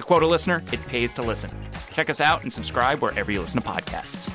To quote a listener, it pays to listen. Check us out and subscribe wherever you listen to podcasts.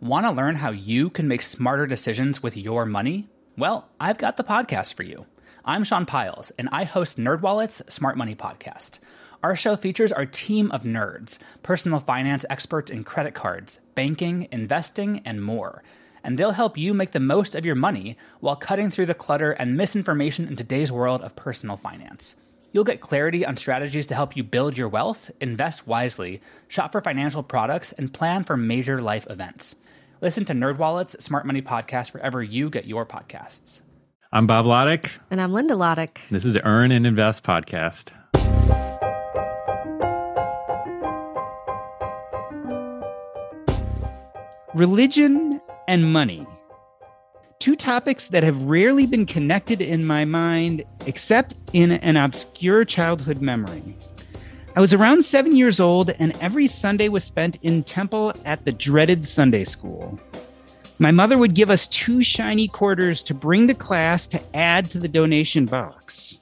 Want to learn how you can make smarter decisions with your money? Well, I've got the podcast for you. I'm Sean Pyles, and I host NerdWallet's Smart Money Podcast. Our show features our team of nerds, personal finance experts in credit cards, banking, investing, and more. And they'll help you make the most of your money while cutting through the clutter and misinformation in today's world of personal finance. You'll get clarity on strategies to help you build your wealth, invest wisely, shop for financial products, and plan for major life events. Listen to NerdWallet's Smart Money Podcast wherever you get your podcasts. I'm Bob Lotich. And I'm Linda Lotich. This is Earn and Invest Podcast. Religion and money two topics that have rarely been connected in my mind except in an obscure childhood memory. I was around seven years old, and every Sunday was spent in temple at the dreaded Sunday school. My mother would give us two shiny quarters to bring to class to add to the donation box.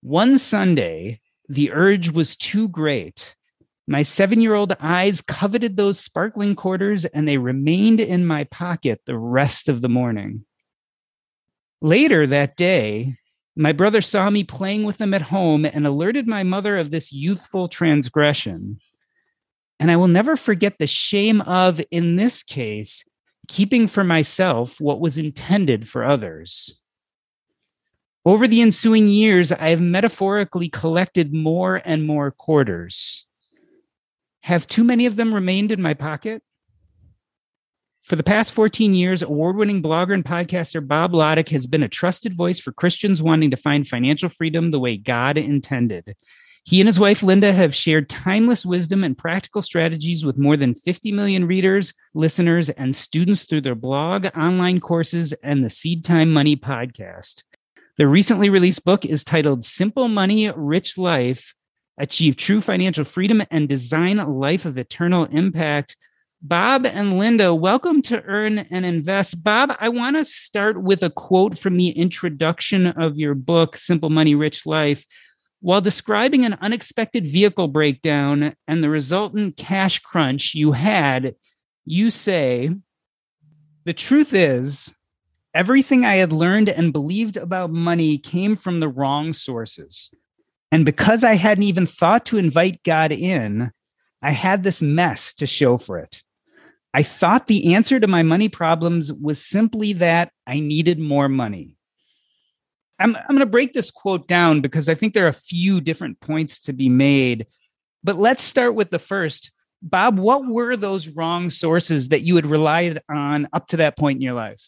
One Sunday, the urge was too great, my seven year old eyes coveted those sparkling quarters and they remained in my pocket the rest of the morning. Later that day, my brother saw me playing with them at home and alerted my mother of this youthful transgression. And I will never forget the shame of, in this case, keeping for myself what was intended for others. Over the ensuing years, I have metaphorically collected more and more quarters. Have too many of them remained in my pocket? For the past 14 years, award winning blogger and podcaster Bob Lotich has been a trusted voice for Christians wanting to find financial freedom the way God intended. He and his wife Linda have shared timeless wisdom and practical strategies with more than 50 million readers, listeners, and students through their blog, online courses, and the Seedtime Money podcast. The recently released book is titled Simple Money, Rich Life achieve true financial freedom, and design a life of eternal impact. Bob and Linda, welcome to Earn and Invest. Bob, I want to start with a quote from the introduction of your book, Simple Money, Rich Life. While describing an unexpected vehicle breakdown and the resultant cash crunch you had, you say, The truth is, everything I had learned and believed about money came from the wrong sources. And because I hadn't even thought to invite God in, I had this mess to show for it. I thought the answer to my money problems was simply that I needed more money. I'm, I'm going to break this quote down because I think there are a few different points to be made. But let's start with the first. Bob, what were those wrong sources that you had relied on up to that point in your life?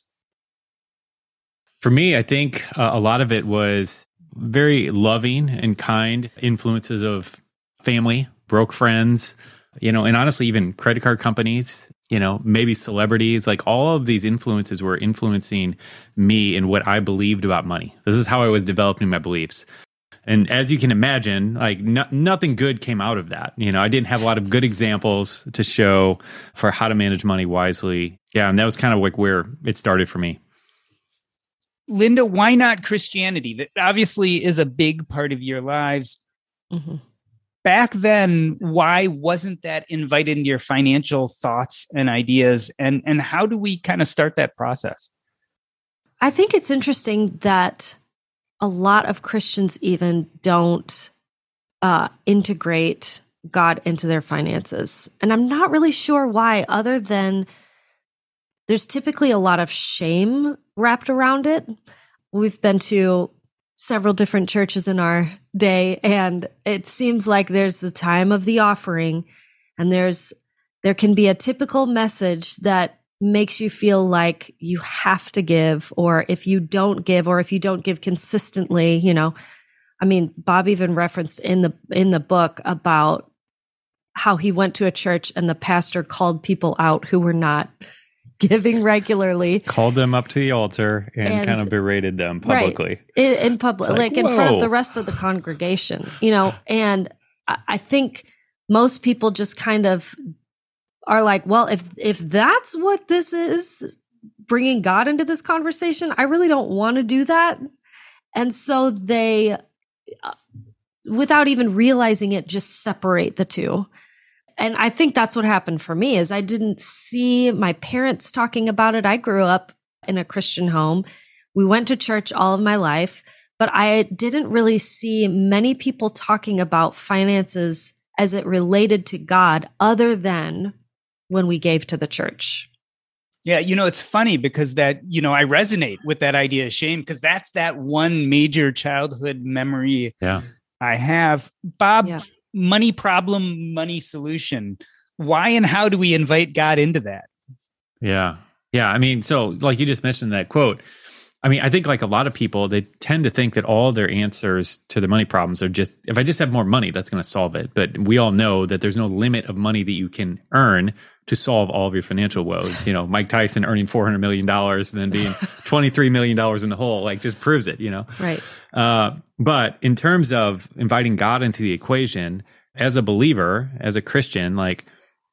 For me, I think uh, a lot of it was very loving and kind influences of family, broke friends, you know, and honestly, even credit card companies, you know, maybe celebrities, like all of these influences were influencing me in what I believed about money. This is how I was developing my beliefs. And as you can imagine, like no, nothing good came out of that. You know, I didn't have a lot of good examples to show for how to manage money wisely. Yeah. And that was kind of like where it started for me. Linda, why not Christianity? That obviously is a big part of your lives. Mm-hmm. Back then, why wasn't that invited into your financial thoughts and ideas? And and how do we kind of start that process? I think it's interesting that a lot of Christians even don't uh, integrate God into their finances. And I'm not really sure why, other than there's typically a lot of shame wrapped around it. We've been to several different churches in our day and it seems like there's the time of the offering and there's there can be a typical message that makes you feel like you have to give or if you don't give or if you don't give consistently, you know, I mean, Bob even referenced in the in the book about how he went to a church and the pastor called people out who were not giving regularly. Called them up to the altar and, and kind of berated them publicly. Right, in, in public, like, like in front of the rest of the congregation, you know. And I, I think most people just kind of are like, well, if if that's what this is, bringing God into this conversation, I really don't want to do that. And so they, uh, without even realizing it, just separate the two. And I think that's what happened for me is I didn't see my parents talking about it. I grew up in a Christian home. We went to church all of my life, but I didn't really see many people talking about finances as it related to God other than when we gave to the church. Yeah, you know, it's funny because that, you know, I resonate with that idea of shame because that's that one major childhood memory yeah. I have. Bob, yeah. Money problem, money solution. Why and how do we invite God into that? Yeah. Yeah. I mean, so like you just mentioned that quote, I mean, I think like a lot of people, they tend to think that all their answers to their money problems are just if I just have more money, that's going to solve it. But we all know that there's no limit of money that you can earn to solve all of your financial woes. You know, Mike Tyson earning four hundred million dollars and then being twenty three million dollars in the hole, like just proves it. You know, right? Uh, but in terms of inviting God into the equation, as a believer, as a Christian, like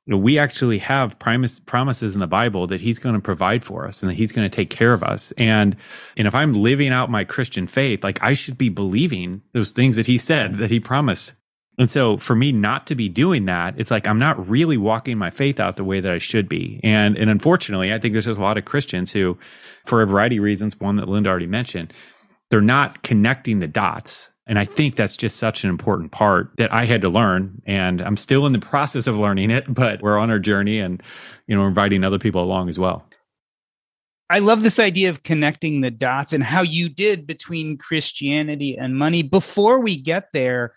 we actually have promise, promises in the Bible that he's going to provide for us and that he's going to take care of us. And, and if I'm living out my Christian faith, like I should be believing those things that he said that he promised. And so for me not to be doing that, it's like I'm not really walking my faith out the way that I should be. And, and unfortunately, I think there's just a lot of Christians who, for a variety of reasons, one that Linda already mentioned, they're not connecting the dots and I think that's just such an important part that I had to learn. And I'm still in the process of learning it, but we're on our journey and, you know, inviting other people along as well. I love this idea of connecting the dots and how you did between Christianity and money. Before we get there,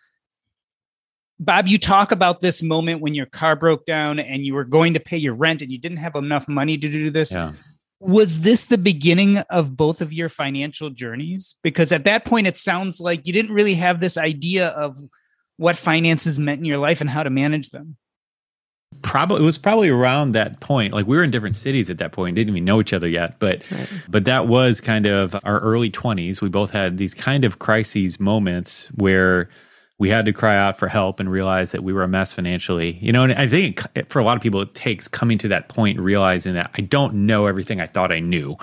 Bob, you talk about this moment when your car broke down and you were going to pay your rent and you didn't have enough money to do this. Yeah was this the beginning of both of your financial journeys? Because at that point, it sounds like you didn't really have this idea of what finances meant in your life and how to manage them. Probably it was probably around that point. Like we were in different cities at that point, didn't even know each other yet. But right. but that was kind of our early twenties. We both had these kind of crises moments where we had to cry out for help and realize that we were a mess financially. You know, and I think for a lot of people, it takes coming to that point, realizing that I don't know everything I thought I knew.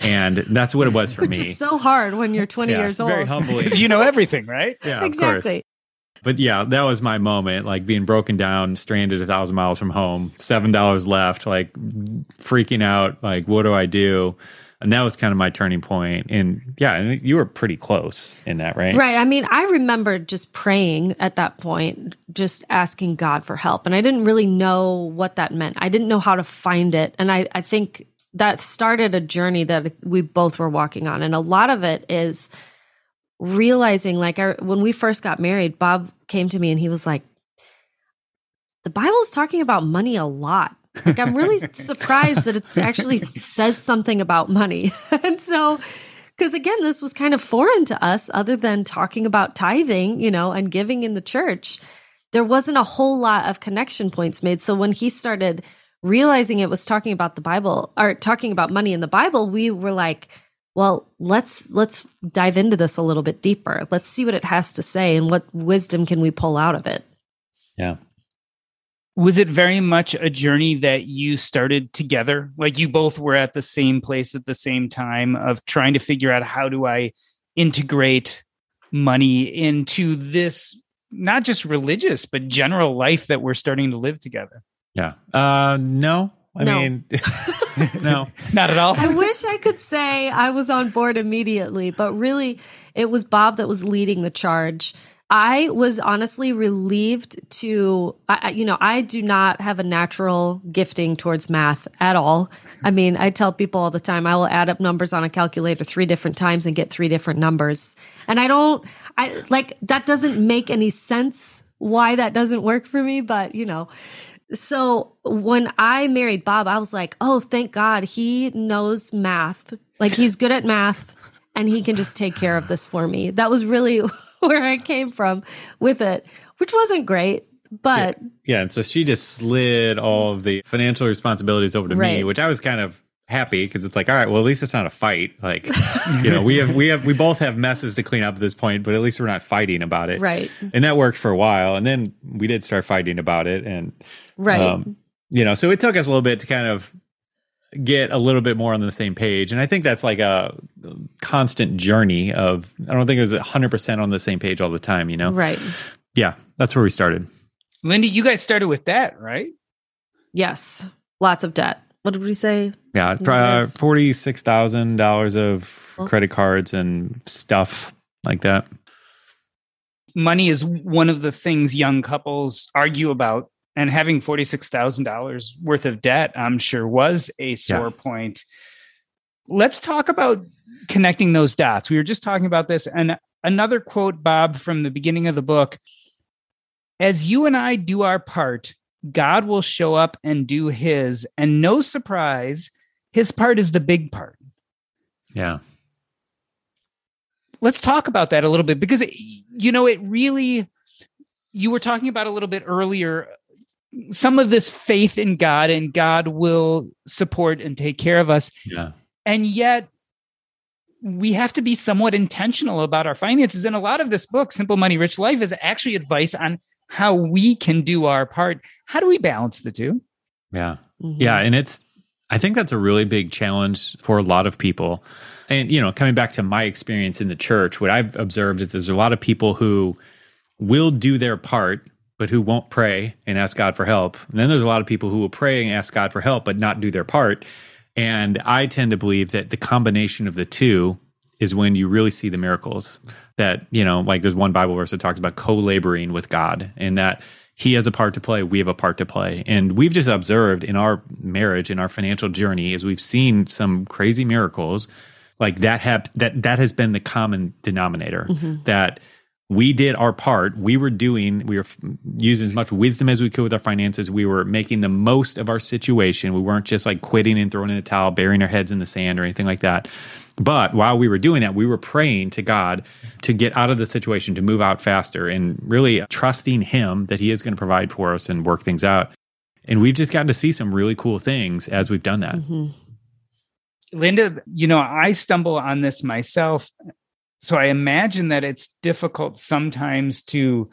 And that's what it was for Which me. Is so hard when you're 20 yeah, years old. Very humbling. you know everything, right? Yeah, exactly. But yeah, that was my moment, like being broken down, stranded a thousand miles from home, seven dollars left, like freaking out, like what do I do? And that was kind of my turning point. And yeah and you were pretty close in that right? Right. I mean i remember just praying at that point just asking god for help. And i didn't really know what that meant. I didn't know how to find it. And i, I think that started a journey that we both were walking on. And a lot of it is realizing like I, when we first got married bob came to me and he was like the bible is talking about money a lot like I'm really surprised that it actually says something about money. and so because again, this was kind of foreign to us other than talking about tithing, you know, and giving in the church. There wasn't a whole lot of connection points made. So when he started realizing it was talking about the Bible or talking about money in the Bible, we were like, well, let's let's dive into this a little bit deeper. Let's see what it has to say and what wisdom can we pull out of it. Yeah was it very much a journey that you started together? Like you both were at the same place at the same time of trying to figure out how do i integrate money into this not just religious but general life that we're starting to live together? Yeah. Uh no. I no. mean no. Not at all? I wish i could say i was on board immediately but really it was bob that was leading the charge I was honestly relieved to, I, you know, I do not have a natural gifting towards math at all. I mean, I tell people all the time, I will add up numbers on a calculator three different times and get three different numbers. And I don't, I like, that doesn't make any sense why that doesn't work for me, but you know, so when I married Bob, I was like, oh, thank God he knows math. Like he's good at math and he can just take care of this for me. That was really where I came from with it, which wasn't great, but yeah. yeah. And so she just slid all of the financial responsibilities over to right. me, which I was kind of happy because it's like, all right, well, at least it's not a fight. Like, you know, we have, we have, we both have messes to clean up at this point, but at least we're not fighting about it. Right. And that worked for a while. And then we did start fighting about it. And, right. Um, you know, so it took us a little bit to kind of get a little bit more on the same page. And I think that's like a constant journey of, I don't think it was 100% on the same page all the time, you know? Right. Yeah. That's where we started. Lindy, you guys started with debt, right? Yes. Lots of debt. What did we say? Yeah. It's probably uh, $46,000 of well, credit cards and stuff like that. Money is one of the things young couples argue about and having $46,000 worth of debt, I'm sure was a sore yes. point. Let's talk about connecting those dots. We were just talking about this. And another quote, Bob, from the beginning of the book As you and I do our part, God will show up and do his. And no surprise, his part is the big part. Yeah. Let's talk about that a little bit because, it, you know, it really, you were talking about a little bit earlier some of this faith in God and God will support and take care of us. Yeah. And yet we have to be somewhat intentional about our finances. And a lot of this book, Simple Money, Rich Life, is actually advice on how we can do our part. How do we balance the two? Yeah. Mm-hmm. Yeah. And it's, I think that's a really big challenge for a lot of people. And, you know, coming back to my experience in the church, what I've observed is there's a lot of people who will do their part but who won't pray and ask God for help. And then there's a lot of people who will pray and ask God for help, but not do their part. And I tend to believe that the combination of the two is when you really see the miracles. That, you know, like there's one Bible verse that talks about co laboring with God and that he has a part to play, we have a part to play. And we've just observed in our marriage, in our financial journey, as we've seen some crazy miracles, like that have that that has been the common denominator. Mm-hmm. That we did our part. We were doing, we were using as much wisdom as we could with our finances. We were making the most of our situation. We weren't just like quitting and throwing in the towel, burying our heads in the sand or anything like that. But while we were doing that, we were praying to God to get out of the situation, to move out faster, and really trusting Him that He is going to provide for us and work things out. And we've just gotten to see some really cool things as we've done that. Mm-hmm. Linda, you know, I stumble on this myself so i imagine that it's difficult sometimes to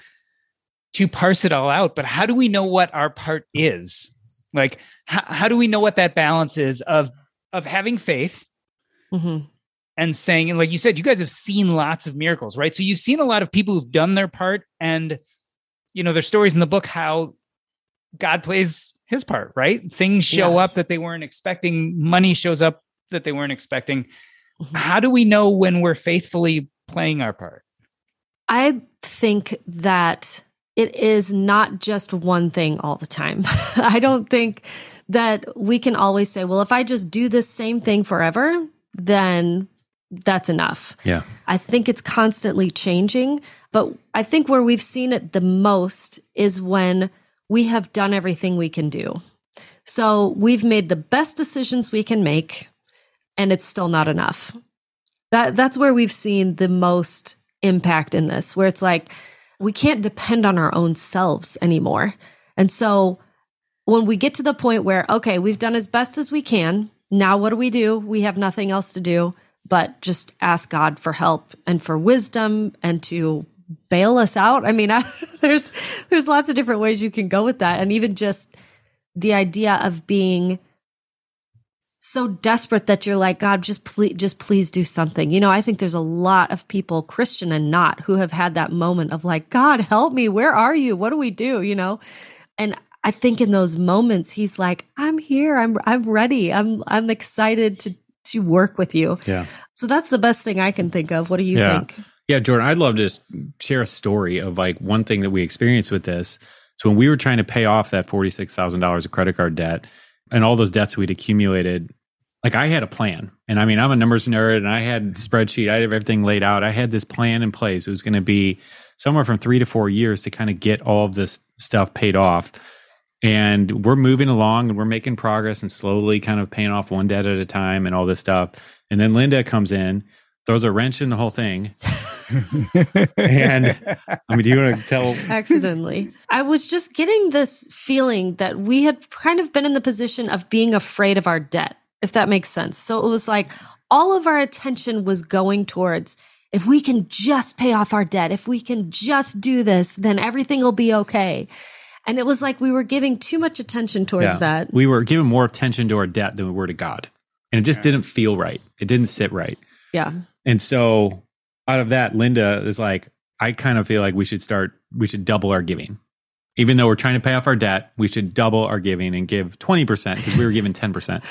to parse it all out but how do we know what our part is like how, how do we know what that balance is of of having faith mm-hmm. and saying and like you said you guys have seen lots of miracles right so you've seen a lot of people who've done their part and you know there's stories in the book how god plays his part right things show yeah. up that they weren't expecting money shows up that they weren't expecting Mm-hmm. How do we know when we're faithfully playing our part? I think that it is not just one thing all the time. I don't think that we can always say, well, if I just do this same thing forever, then that's enough. Yeah. I think it's constantly changing, but I think where we've seen it the most is when we have done everything we can do. So we've made the best decisions we can make and it's still not enough. That that's where we've seen the most impact in this, where it's like we can't depend on our own selves anymore. And so when we get to the point where, okay, we've done as best as we can, now what do we do? We have nothing else to do but just ask God for help and for wisdom and to bail us out. I mean, I, there's there's lots of different ways you can go with that, and even just the idea of being so desperate that you're like, God, just please, just please do something. You know, I think there's a lot of people, Christian and not, who have had that moment of like, God, help me. Where are you? What do we do? You know? And I think in those moments, he's like, I'm here. I'm, I'm ready. I'm, I'm excited to, to work with you. Yeah. So that's the best thing I can think of. What do you yeah. think? Yeah, Jordan, I'd love to just share a story of like one thing that we experienced with this. So when we were trying to pay off that $46,000 of credit card debt, and all those debts we'd accumulated, like I had a plan. And I mean, I'm a numbers nerd and I had the spreadsheet, I had everything laid out. I had this plan in place. It was going to be somewhere from three to four years to kind of get all of this stuff paid off. And we're moving along and we're making progress and slowly kind of paying off one debt at a time and all this stuff. And then Linda comes in throws a wrench in the whole thing. and I mean, do you want to tell? accidentally. I was just getting this feeling that we had kind of been in the position of being afraid of our debt, if that makes sense. So it was like all of our attention was going towards if we can just pay off our debt, if we can just do this, then everything will be okay. And it was like we were giving too much attention towards Yeah. that. We were giving more attention to our debt than we were to God. And it just didn't feel right. It didn't sit right. Yeah. And so out of that, Linda is like, I kind of feel like we should start, we should double our giving. Even though we're trying to pay off our debt, we should double our giving and give 20% because we were giving 10%.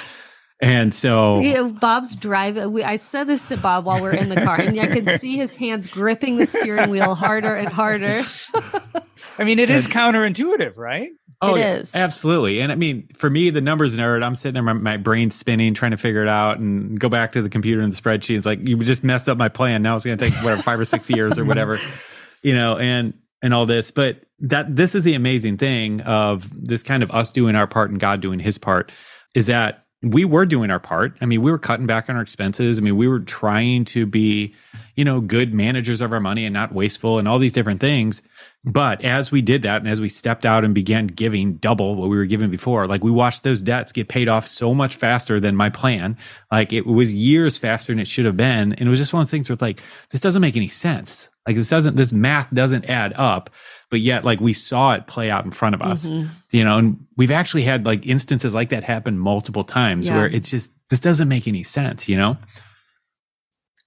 And so, Yeah, Bob's driving. We, I said this to Bob while we're in the car, and I could see his hands gripping the steering wheel harder and harder. I mean, it is counterintuitive, right? Oh, It is. absolutely. And I mean, for me, the numbers nerd, I'm sitting there, my, my brain's spinning, trying to figure it out and go back to the computer and the spreadsheet. It's like, you just messed up my plan. Now it's going to take whatever, five or six years or whatever, you know, and, and all this. But that, this is the amazing thing of this kind of us doing our part and God doing his part is that we were doing our part. I mean, we were cutting back on our expenses. I mean, we were trying to be, you know, good managers of our money and not wasteful and all these different things. But as we did that and as we stepped out and began giving double what we were giving before, like we watched those debts get paid off so much faster than my plan. Like it was years faster than it should have been. And it was just one of those things where it's like, this doesn't make any sense. Like this doesn't, this math doesn't add up. But yet, like we saw it play out in front of us, mm-hmm. you know, and we've actually had like instances like that happen multiple times Yeah. where it's just, this doesn't make any sense, you know?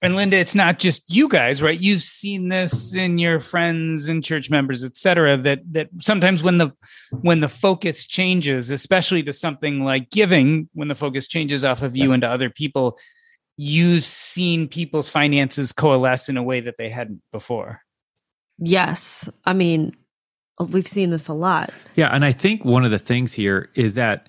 And Linda, it's not just you guys, right? You've seen this in your friends and church members, et cetera, that that sometimes when the when the focus changes, especially to something like giving, when the focus changes off of you into other people, you've seen people's finances coalesce in a way that they hadn't before. Yes. I mean, we've seen this a lot. Yeah. And I think one of the things here is that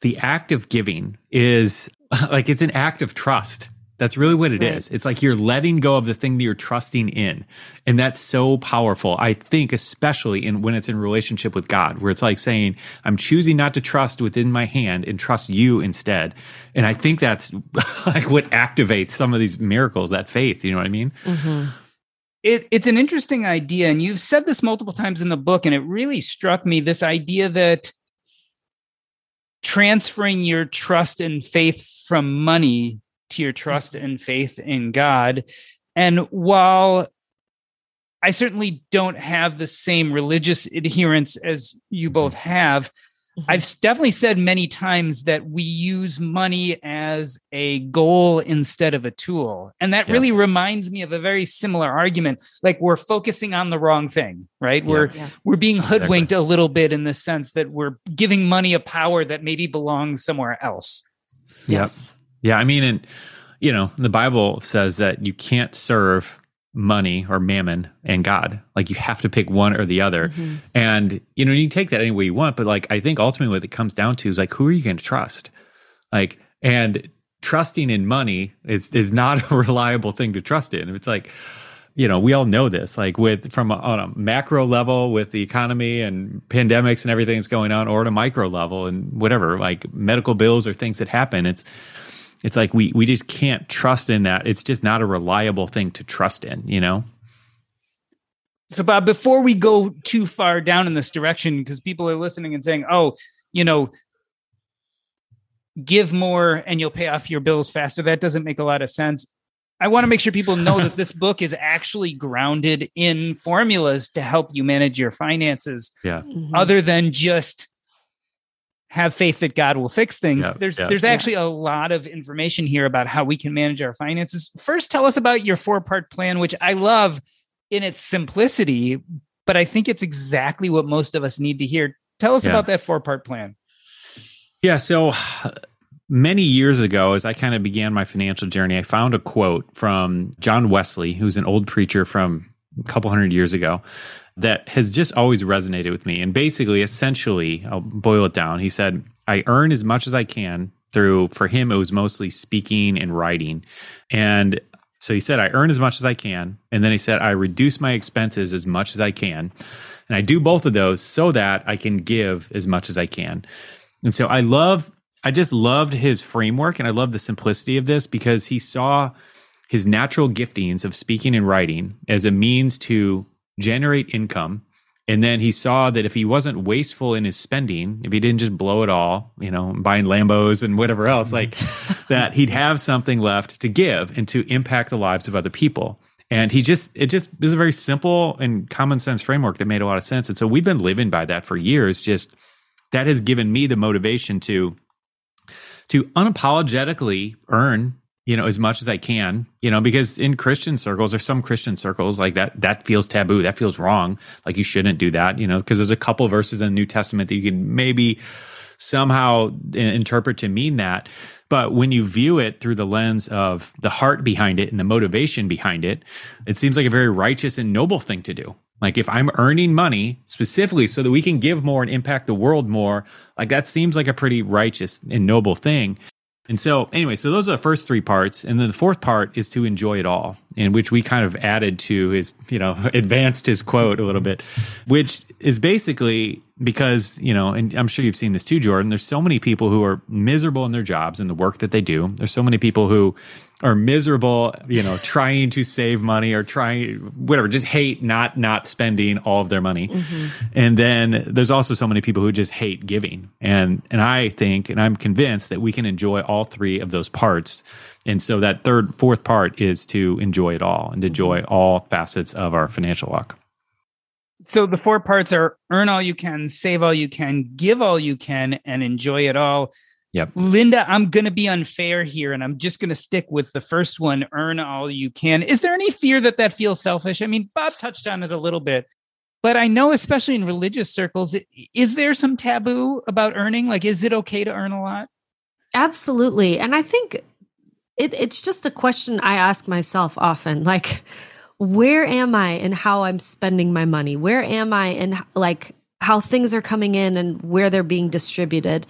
the act of giving is like it's an act of trust. That's really what it is. Right. It's like you're letting go of the thing that you're trusting in. And that's so powerful. I think, especially in when it's in relationship with God, where it's like saying, I'm choosing not to trust within my hand and trust you instead. And I think that's like what activates some of these miracles, that faith. You know what I mean? Mm-hmm. it, it's an interesting idea and you've said this multiple times in the book and it really struck me this idea that transferring your trust and faith from money to your trust and faith in god and while i certainly don't have the same religious adherence as you both mm-hmm. have mm-hmm. I've definitely said many times that we use money as a goal instead of a tool. And that Yeah. really reminds me of a very similar argument. Like we're focusing on the wrong thing, right? We're Yeah. we're being hoodwinked a little bit in the sense that we're giving money a power that maybe belongs somewhere else. Yes. Yeah, I mean, and you know, the Bible says that you can't serve money or mammon and God. Like you have to pick one or the other. Mm-hmm. And you know, you can take that any way you want, but like I think ultimately what it comes down to is like who are you going to trust? Like and trusting in money is is not a reliable thing to trust in. It's like you know, we all know this, like with from a, on a macro level with the economy and pandemics and everything that's going on, or at a micro level and whatever, like medical bills or things that happen. It's it's like we we just can't trust in that. It's just not a reliable thing to trust in, you know? So, Bob, before we go too far down in this direction, because people are listening and saying, oh, you know, give more and you'll pay off your bills faster. That doesn't make a lot of sense. I want to make sure people know that this book is actually grounded in formulas to help you manage your finances, Yeah. Mhm. other than just have faith that God will fix things. Yeah, there's yeah. there's Yeah. actually a lot of information here about how we can manage our finances. First, tell us about your four part plan, which I love in its simplicity, but I think it's exactly what most of us need to hear. Tell us Yeah. about that four part plan. Yeah. So many years ago, as I kind of began my financial journey, I found a quote from John Wesley, who's an old preacher from a couple hundred years ago, that has just always resonated with me. And basically, essentially, I'll boil it down. He said, I earn as much as I can through, for him, it was mostly speaking and writing. And so he said, I earn as much as I can. And then he said, I reduce my expenses as much as I can. And I do both of those so that I can give as much as I can. And so I love, I just loved his framework and I love the simplicity of this because he saw his natural giftings of speaking and writing as a means to generate income. And then he saw that if he wasn't wasteful in his spending, if he didn't just blow it all, you know, buying Lambos and whatever else, like mm-hmm. that he'd have something left to give and to impact the lives of other people. And he just, it just is a very simple and common sense framework that made a lot of sense. And so we've been living by that for years. Just that has given me the motivation to, to unapologetically earn you know as much as i can you know because in christian circles there's some christian circles like that that feels taboo that feels wrong like you shouldn't do that you know because there's a couple verses in the new testament that you can maybe somehow uh, interpret to mean that but when you view it through the lens of the heart behind it and the motivation behind it it seems like a very righteous and noble thing to do. Like if i'm earning money specifically so that we can give more and impact the world more like that seems like a pretty righteous and noble thing and so, anyway, so those are the first three parts. And then the fourth part is to enjoy it all, in which we kind of added to his, you know, advanced his quote a little bit, which is basically because, you know, and I'm sure you've seen this too, Jordan. There's so many people who are miserable in their jobs and the work that they do. There's so many people who are miserable, you know, trying to save money or trying whatever, just hate not not spending all of their money. Mm-hmm. And then there's also so many people who just hate giving. And and I think and I'm convinced that we can enjoy all three of those parts. And so that third fourth part is to enjoy it all and to enjoy mm-hmm. all facets of our financial luck. So the four parts are earn all you can, save all you can, give all you can and enjoy it all. Yep. Linda, I'm going to be unfair here and I'm just going to stick with the first one earn all you can. Is there any fear that that feels selfish? I mean, Bob touched on it a little bit, but I know, especially in religious circles, is there some taboo about earning? Like, is it okay to earn a lot? Absolutely. And I think it, it's just a question I ask myself often. Like, where am I and how I'm spending my money? Where am I and like how things are coming in and where they're being distributed?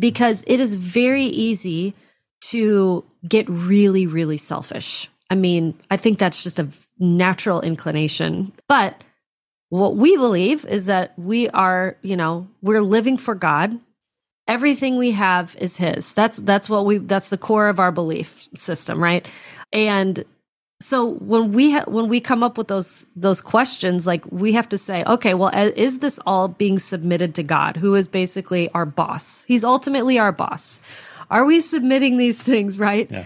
Because it is very easy to get really, really selfish. I mean, I think that's just a natural inclination. But what we believe is that we are, you know, we're living for God. Everything we have is his. That's that's what we that's the core of our belief system, right? And so when we ha- when we come up with those those questions like we have to say okay well is this all being submitted to god who is basically our boss? He's ultimately our boss. Are we submitting these things right yeah.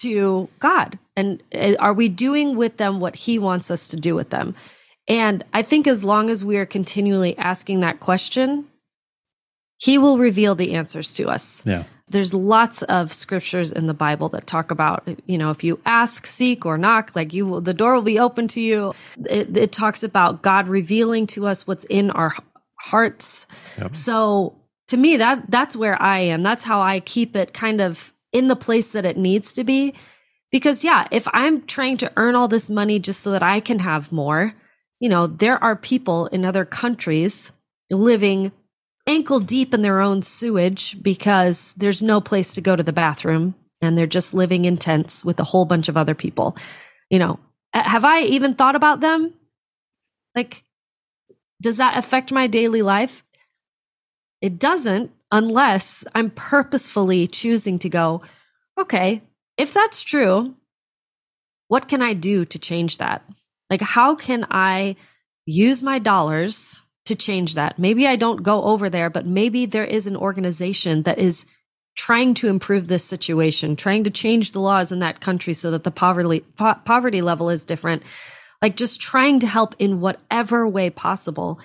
to god? And are we doing with them what he wants us to do with them? And i think as long as we are continually asking that question he will reveal the answers to us. Yeah there's lots of scriptures in the Bible that talk about, you know, if you ask, seek, or knock, like you will, the door will be open to you. It, it talks about God revealing to us what's in our hearts. Yep. So to me, that that's where I am. That's how I keep it kind of in the place that it needs to be. Because yeah, if I'm trying to earn all this money just so that I can have more, you know, there are people in other countries living ankle deep in their own sewage because there's no place to go to the bathroom and they're just living in tents with a whole bunch of other people. You know, have I even thought about them? Like, does that affect my daily life? It doesn't unless I'm purposefully choosing to go, okay, if that's true, what can I do to change that? Like, how can I use my dollars to change that. Maybe I don't go over there, but maybe there is an organization that is trying to improve this situation, trying to change the laws in that country so that the poverty po- poverty level is different. Like just trying to help in whatever way possible.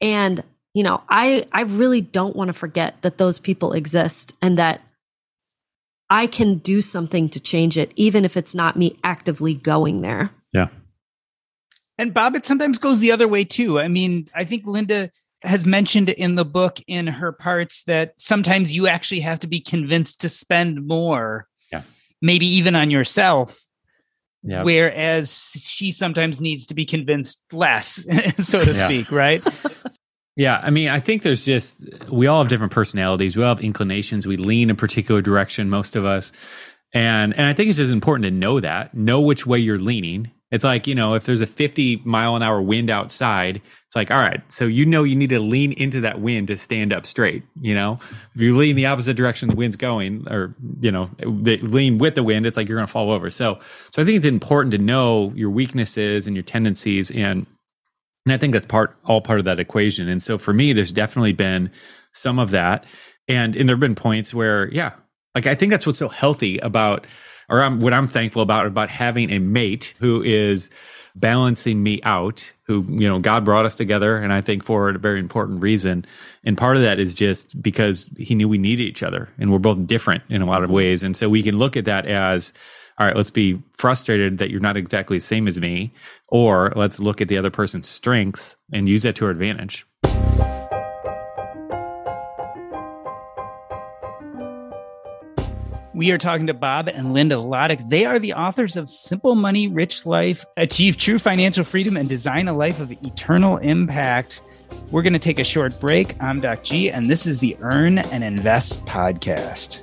And you know, I I really don't want to forget that those people exist and that I can do something to change it even if it's not me actively going there. Yeah. And Bob, it sometimes goes the other way too. I mean, I think Linda has mentioned in the book in her parts that sometimes you actually have to be convinced to spend more, yeah. maybe even on yourself. Yeah. Whereas she sometimes needs to be convinced less, so to yeah. speak, right? Yeah, I mean, I think there's just we all have different personalities. We all have inclinations. We lean a particular direction, most of us. And and I think it's just important to know that, know which way you're leaning It's like, you know, if there's a 50 mile an hour wind outside, it's like, all right, so you know you need to lean into that wind to stand up straight. You know, if you lean the opposite direction the wind's going, or, you know, lean with the wind, it's like you're going to fall over. So, so I think it's important to know your weaknesses and your tendencies. And, and I think that's part, all part of that equation. And so for me, there's definitely been some of that. And, and there have been points where, yeah, like I think that's what's so healthy about, or I'm, what I'm thankful about about having a mate who is balancing me out who you know god brought us together and i think for a very important reason. And part of that is just because he knew we needed each other and we're both different in a lot of mm-hmm. ways. And so we can look at that as all right let's be frustrated that you're not exactly the same as me or let's look at the other person's strengths and use that to our advantage We are talking to Bob and Linda Lotich. They are the authors of Simple Money, Rich Life, Achieve True Financial Freedom, and Design a Life of Eternal Impact. We're going to take a short break. I'm Doc G, and this is the Earn and Invest podcast.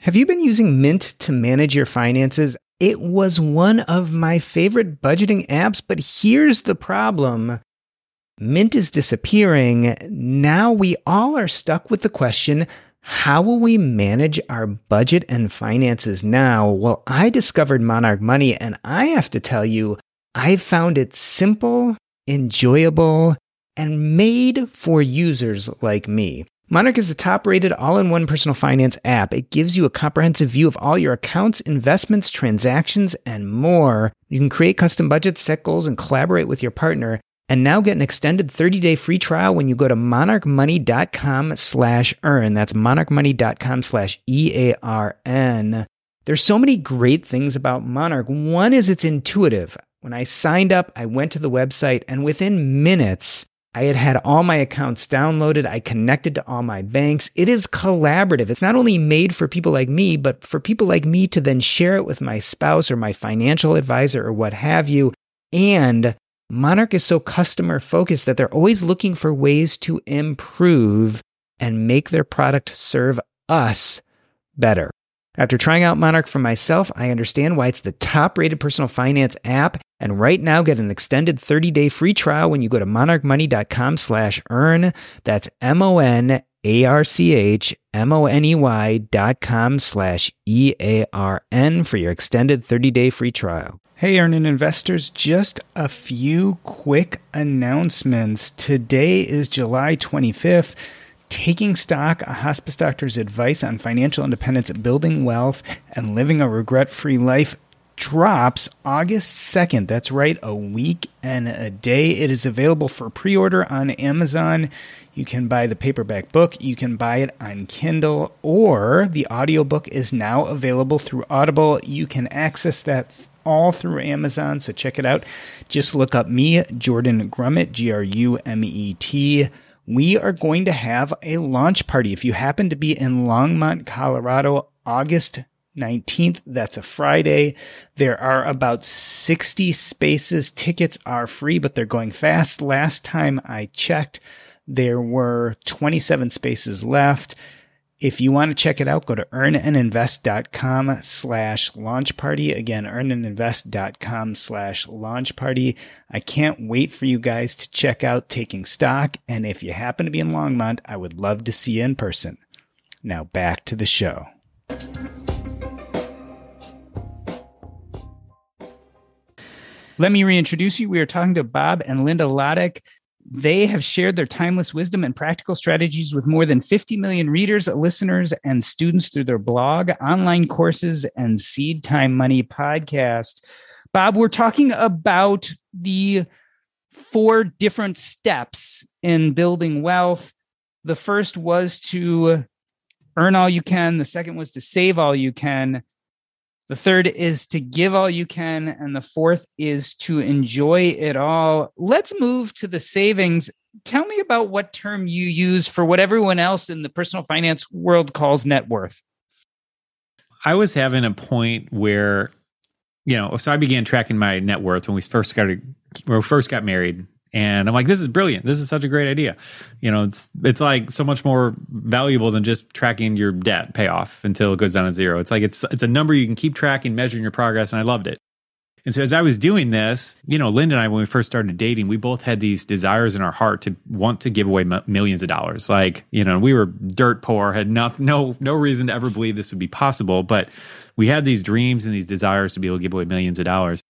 Have you been using Mint to manage your finances? It was one of my favorite budgeting apps, but here's the problem. Mint is disappearing. Now we all are stuck with the question how will we manage our budget and finances now? Well, I discovered Monarch Money, and I have to tell you, I found it simple, enjoyable, and made for users like me. Monarch is the top rated all in one personal finance app. It gives you a comprehensive view of all your accounts, investments, transactions, and more. You can create custom budgets, set goals, and collaborate with your partner and now get an extended 30-day free trial when you go to monarchmoney.com slash earn. That's monarchmoney.com slash E-A-R-N. There's so many great things about Monarch. One is it's intuitive. When I signed up, I went to the website and within minutes, I had had all my accounts downloaded. I connected to all my banks. It is collaborative. It's not only made for people like me, but for people like me to then share it with my spouse or my financial advisor or what have you. And Monarch is so customer focused that they're always looking for ways to improve and make their product serve us better. After trying out Monarch for myself, I understand why it's the top rated personal finance app. And right now, get an extended 30 day free trial when you go to monarchmoney.com slash earn. That's M O N A R C H M O N E Y dot com slash E A R N for your extended 30 day free trial. Hey, earning investors, just a few quick announcements. Today is July 25th. Taking Stock, a hospice doctor's advice on financial independence, building wealth, and living a regret free life drops August 2nd. That's right, a week and a day. It is available for pre order on Amazon. You can buy the paperback book, you can buy it on Kindle, or the audiobook is now available through Audible. You can access that all through Amazon, so check it out. Just look up me, Jordan Grumet, G R U M E T. We are going to have a launch party. If you happen to be in Longmont, Colorado, August 19th, that's a Friday. There are about 60 spaces. Tickets are free, but they're going fast. Last time I checked, there were 27 spaces left. If you want to check it out, go to earnandinvest.com slash launch party. Again, earnandinvest.com slash launch party. I can't wait for you guys to check out Taking Stock. And if you happen to be in Longmont, I would love to see you in person. Now back to the show. Let me reintroduce you. We are talking to Bob and Linda Lotich. They have shared their timeless wisdom and practical strategies with more than 50 million readers, listeners, and students through their blog, online courses, and Seedtime Money podcast. Bob, we're talking about the four different steps in building wealth. The first was to earn all you can, the second was to save all you can. The third is to give all you can. And the fourth is to enjoy it all. Let's move to the savings. Tell me about what term you use for what everyone else in the personal finance world calls net worth. I was having a point where, you know, so I began tracking my net worth when we first got when we first got married And I'm like, this is brilliant. This is such a great idea. You know, it's it's like so much more valuable than just tracking your debt payoff until it goes down to zero. It's like it's it's a number you can keep tracking, measuring your progress, and I loved it. And so as I was doing this, you know, Linda and I, when we first started dating, we both had these desires in our heart to want to give away m- millions of dollars. Like, you know, we were dirt poor, had no, no, no reason to ever believe this would be possible, but we had these dreams and these desires to be able to give away millions of dollars.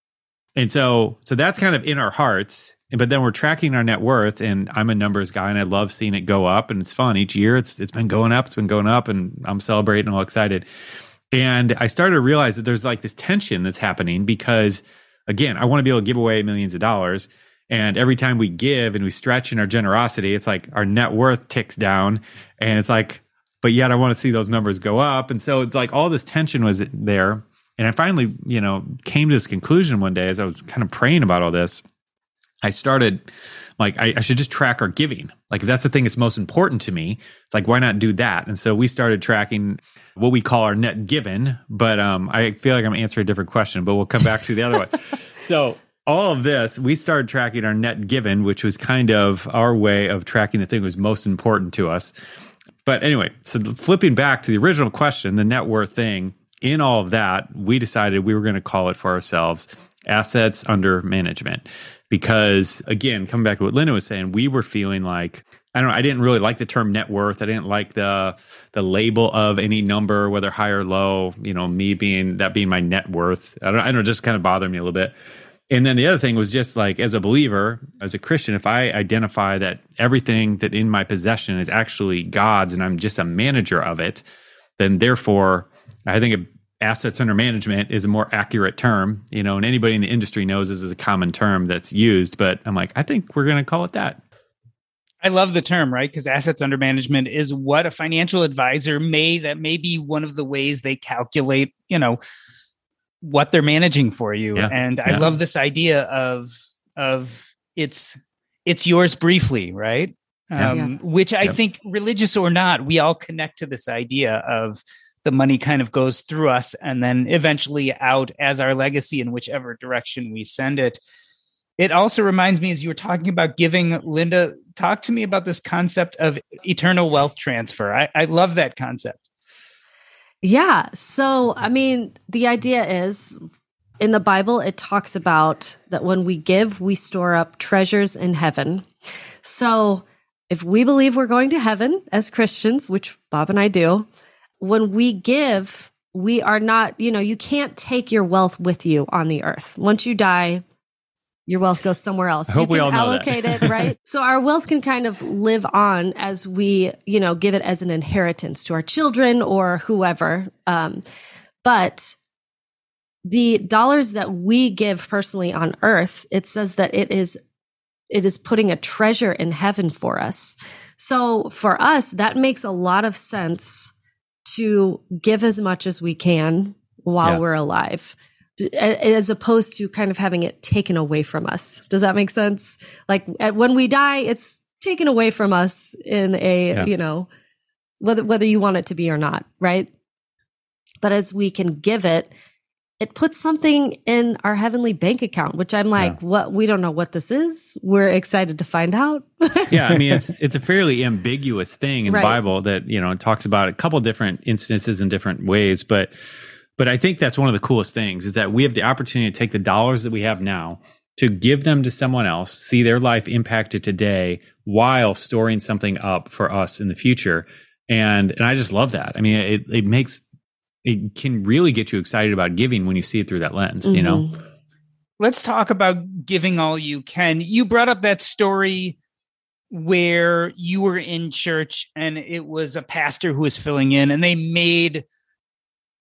And so, so that's kind of in our hearts. But then we're tracking our net worth, and I'm a numbers guy, and I love seeing it go up, and it's fun each year. It's it's been going up, it's been going up, and I'm celebrating, all excited. And I started to realize that there's like this tension that's happening because, again, I want to be able to give away millions of dollars. And every time we give and we stretch in our generosity, it's like our net worth ticks down. And it's like, but yet I want to see those numbers go up. And so it's like all this tension was there. And I finally, you know, came to this conclusion one day as I was kind of praying about all this. I started like I, I, should just track our giving. Like if that's the thing that's most important to me, it's like why not do that? And so we started tracking what we call our net given. But um, I feel like I'm answering a different question, but we'll come back to the other one. So all of this, we started tracking our net given, which was kind of our way of tracking the thing that was most important to us. But anyway, so flipping back to the original question, the net worth thing, in all of that, we decided we were going to call it for ourselves assets under management because again, coming back to what Linda was saying, we were feeling like I don't know, I didn't really like the term net worth. I didn't like the the label of any number, whether high or low, you know, me being that being my net worth. I don't I don't know, just kind of bothered me a little bit. And then the other thing was just like as a believer, as a Christian, if I identify that everything that in my possession is actually God's and I'm just a manager of it, then therefore I think assets under management is a more accurate term, you know, and anybody in the industry knows this is a common term that's used, but I'm like, I think we're going to call it that. I love the term, right? Because assets under management is what a financial advisor may that may be one of the ways they calculate, you know, what they're managing for you. Yeah. And yeah. I love this idea of of it's it's yours briefly, right? Um, yeah. which I yep. think religious or not, we all connect to this idea of the money kind of goes through us and then eventually out as our legacy in whichever direction we send it. It also reminds me, as you were talking about giving, Linda, talk to me about this concept of eternal wealth transfer. I, I love that concept. Yeah. So, I mean, the idea is in the Bible, it talks about that when we give, we store up treasures in heaven. So, if we believe we're going to heaven as Christians, which Bob and I do, when we give, we are not, you know, you can't take your wealth with you on the earth. Once you die, your wealth goes somewhere else. I hope you we all know allocate that. it, right? so our wealth can kind of live on as we, you know, give it as an inheritance to our children or whoever. Um, but the dollars that we give personally on earth, it says that it is it is putting a treasure in heaven for us. So for us, that makes a lot of sense to give as much as we can while yeah. we're alive as opposed to kind of having it taken away from us. Does that make sense? Like when we die, it's taken away from us in a, yeah. you know, whether whether you want it to be or not, right? But as we can give it, it puts something in our heavenly bank account, which I'm like, yeah. what? We don't know what this is. We're excited to find out. yeah, I mean, it's it's a fairly ambiguous thing in right. the Bible that you know talks about a couple different instances in different ways, but but I think that's one of the coolest things is that we have the opportunity to take the dollars that we have now to give them to someone else, see their life impacted today while storing something up for us in the future. And and I just love that. I mean, it it makes it can really get you excited about giving when you see it through that lens, mm-hmm. you know? Mm-hmm. Let's talk about giving all you can. You brought up that story where you were in church and it was a pastor who was filling in and they made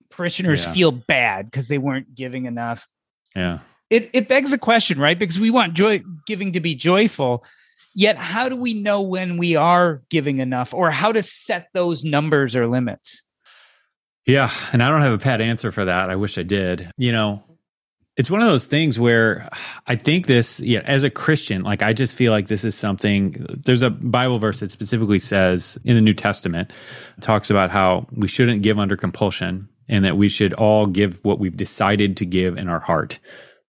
parishioners yeah. feel bad because they weren't giving enough. Yeah. It it begs a question, right? Because we want joy giving to be joyful. Yet how do we know when we are giving enough or how to set those numbers or limits? Yeah. And I don't have a pat answer for that. I wish I did. You know, it's one of those things where I think this, yeah, as a Christian, like I just feel like this is something. There's a Bible verse that specifically says in the New Testament, talks about how we shouldn't give under compulsion and that we should all give what we've decided to give in our heart.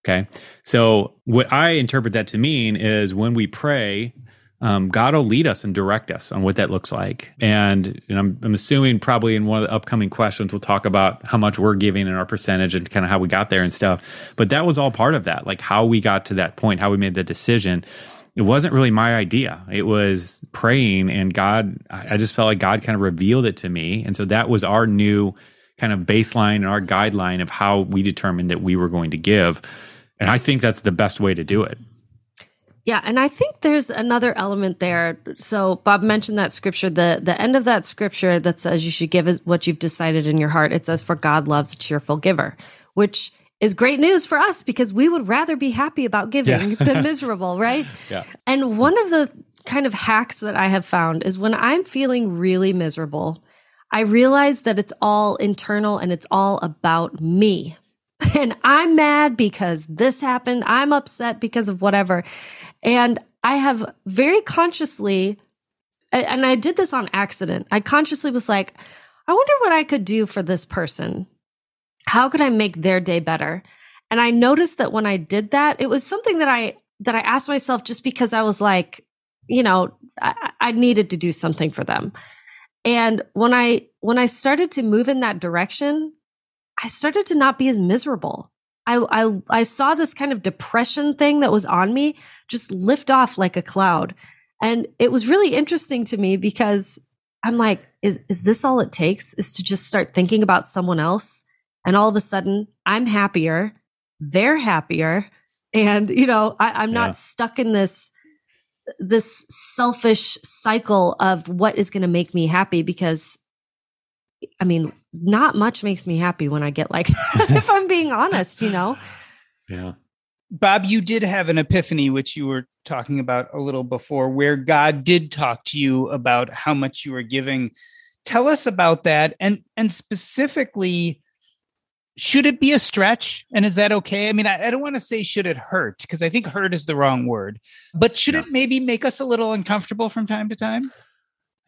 Okay. So, what I interpret that to mean is when we pray, um, God will lead us and direct us on what that looks like. And, and I'm, I'm, assuming probably in one of the upcoming questions, we'll talk about how much we're giving and our percentage and kind of how we got there and stuff. But that was all part of that, like how we got to that point, how we made the decision. It wasn't really my idea. It was praying, and God, I just felt like God kind of revealed it to me. And so that was our new kind of baseline and our guideline of how we determined that we were going to give. And I think that's the best way to do it. Yeah, and I think there's another element there. So Bob mentioned that scripture, the the end of that scripture that says you should give is what you've decided in your heart. It says, "For God loves a cheerful giver," which is great news for us because we would rather be happy about giving yeah. than miserable, right? Yeah. And one of the kind of hacks that I have found is when I'm feeling really miserable, I realize that it's all internal and it's all about me. And I'm mad because this happened. I'm upset because of whatever. And I have very consciously, and I did this on accident. I consciously was like, I wonder what I could do for this person. How could I make their day better? And I noticed that when I did that, it was something that I, that I asked myself just because I was like, you know, I, I needed to do something for them. And when I, when I started to move in that direction, I started to not be as miserable. I, I, I saw this kind of depression thing that was on me just lift off like a cloud. And it was really interesting to me because I'm like, is, is this all it takes is to just start thinking about someone else? And all of a sudden I'm happier. They're happier. And, you know, I, am not stuck in this, this selfish cycle of what is going to make me happy because I mean, not much makes me happy when I get like that, if I'm being honest, you know? Yeah. Bob, you did have an epiphany, which you were talking about a little before, where God did talk to you about how much you were giving. Tell us about that. And and specifically, should it be a stretch? And is that okay? I mean, I, I don't want to say should it hurt, because I think hurt is the wrong word. But should yeah. it maybe make us a little uncomfortable from time to time?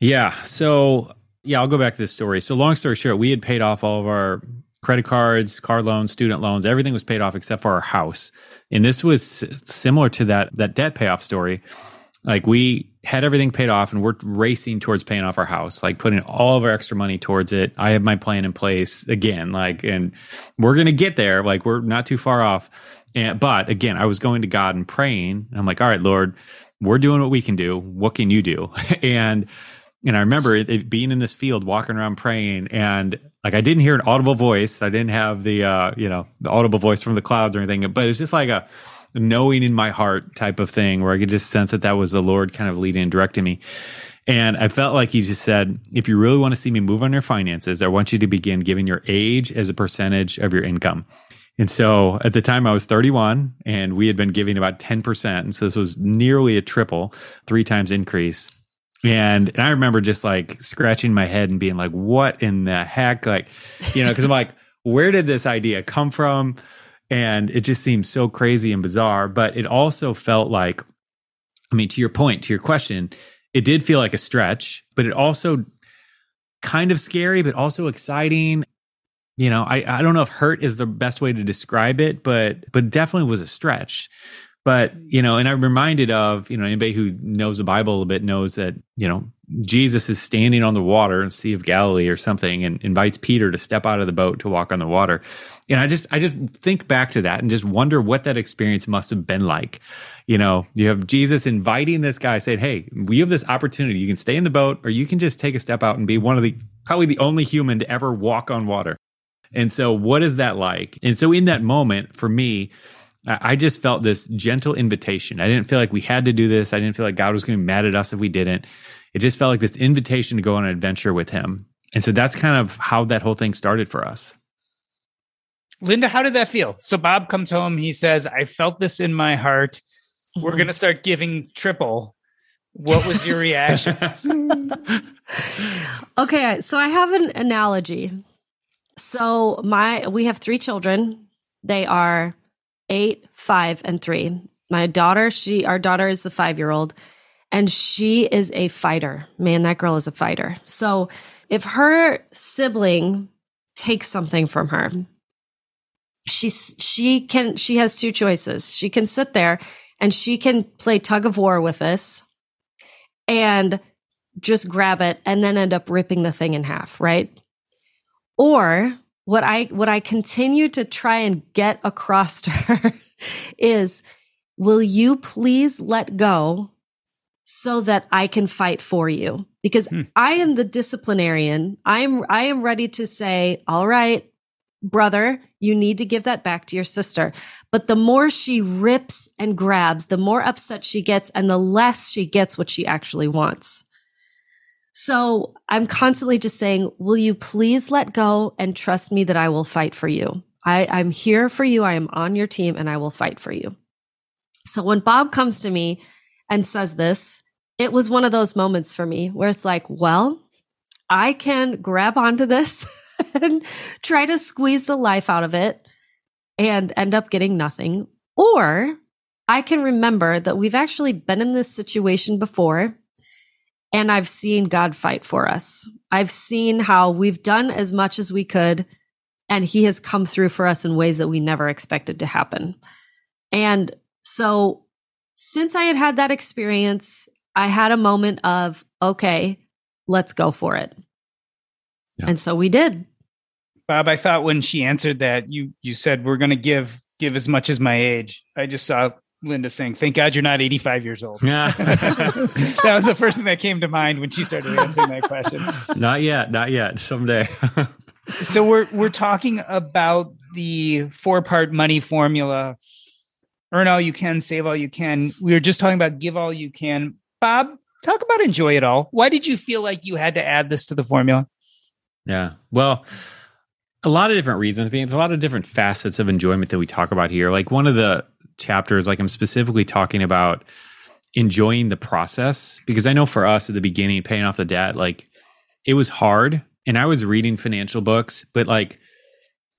Yeah. So yeah, I'll go back to this story. So, long story short, we had paid off all of our credit cards, car loans, student loans. Everything was paid off except for our house. And this was similar to that that debt payoff story. Like we had everything paid off and we're racing towards paying off our house, like putting all of our extra money towards it. I have my plan in place again, like, and we're going to get there. Like we're not too far off. And, but again, I was going to God and praying. I'm like, all right, Lord, we're doing what we can do. What can you do? and and I remember it, it, being in this field, walking around praying, and like I didn't hear an audible voice. I didn't have the uh, you know the audible voice from the clouds or anything, but it's just like a knowing in my heart type of thing where I could just sense that that was the Lord kind of leading and directing me. And I felt like he just said, if you really want to see me move on your finances, I want you to begin giving your age as a percentage of your income. And so at the time I was 31 and we had been giving about 10%. And so this was nearly a triple, three times increase. And, and I remember just like scratching my head and being like, what in the heck? Like, you know, because I'm like, where did this idea come from? And it just seems so crazy and bizarre. But it also felt like, I mean, to your point, to your question, it did feel like a stretch, but it also kind of scary, but also exciting. You know, I, I don't know if hurt is the best way to describe it, but but definitely was a stretch but, you know, and I'm reminded of, you know, anybody who knows the Bible a little bit knows that, you know, Jesus is standing on the water in Sea of Galilee or something and invites Peter to step out of the boat to walk on the water. And I just I just think back to that and just wonder what that experience must have been like. You know, you have Jesus inviting this guy, saying, Hey, we have this opportunity. You can stay in the boat or you can just take a step out and be one of the probably the only human to ever walk on water. And so what is that like? And so in that moment, for me, I just felt this gentle invitation. I didn't feel like we had to do this. I didn't feel like God was going to be mad at us if we didn't. It just felt like this invitation to go on an adventure with Him. And so that's kind of how that whole thing started for us. Linda, how did that feel? So Bob comes home. He says, I felt this in my heart. We're mm-hmm. going to start giving triple. What was your reaction? okay, so I have an analogy. So my we have three children. They are eight, five, and three. My daughter, she, our daughter is the five year old, and she is a fighter. Man, that girl is a fighter. So if her sibling takes something from her, she's she can she has two choices. She can sit there and she can play tug of war with this and just grab it and then end up ripping the thing in half, right? Or what I what I continue to try and get across to her is will you please let go so that I can fight for you? Because hmm. I am the disciplinarian. I am I am ready to say, "All right, brother, you need to give that back to your sister. But the more she rips and grabs, the more upset she gets and the less she gets what she actually wants. So I'm constantly just saying, will you please let go and trust me that I will fight for you? I, I'm here for you. I am on your team and I will fight for you. So when Bob comes to me and says this, it was one of those moments for me where it's like, well, I can grab onto this and try to squeeze the life out of it and end up getting nothing. Or I can remember that we've actually been in this situation before and I've seen God fight for us. I've seen how we've done as much as we could and he has come through for us in ways that we never expected to happen. And so since I had had that experience, I had a moment of, okay, let's go for it. Yeah. And so we did. Bob, I thought when she answered that, you you said we're going to give give as much as my age. I just saw Linda saying, "Thank God you're not 85 years old." Yeah, that was the first thing that came to mind when she started answering that question. Not yet, not yet. Someday. so we're we're talking about the four part money formula. Earn all you can, save all you can. We were just talking about give all you can. Bob, talk about enjoy it all. Why did you feel like you had to add this to the formula? Yeah. Well, a lot of different reasons. I mean, there's a lot of different facets of enjoyment that we talk about here. Like one of the chapters, like I'm specifically talking about enjoying the process because I know for us at the beginning, paying off the debt, like it was hard. And I was reading financial books, but like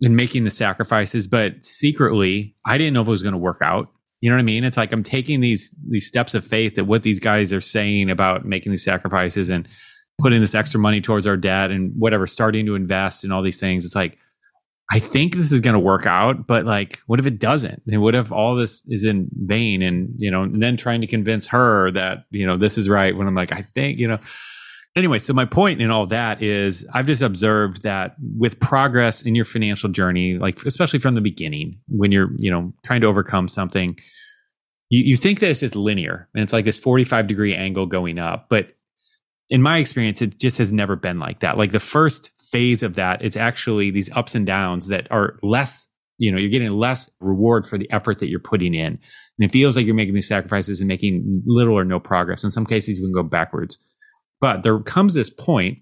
and making the sacrifices, but secretly, I didn't know if it was going to work out. You know what I mean? It's like I'm taking these these steps of faith that what these guys are saying about making these sacrifices and putting this extra money towards our debt and whatever, starting to invest and all these things. It's like, I think this is going to work out, but like, what if it doesn't? And what if all this is in vain? And, you know, and then trying to convince her that, you know, this is right when I'm like, I think, you know, anyway, so my point in all that is I've just observed that with progress in your financial journey, like, especially from the beginning, when you're, you know, trying to overcome something, you, you think that it's just linear and it's like this 45 degree angle going up, but in my experience, it just has never been like that. Like the first phase of that, it's actually these ups and downs that are less, you know, you're getting less reward for the effort that you're putting in. And it feels like you're making these sacrifices and making little or no progress. In some cases, you can go backwards. But there comes this point,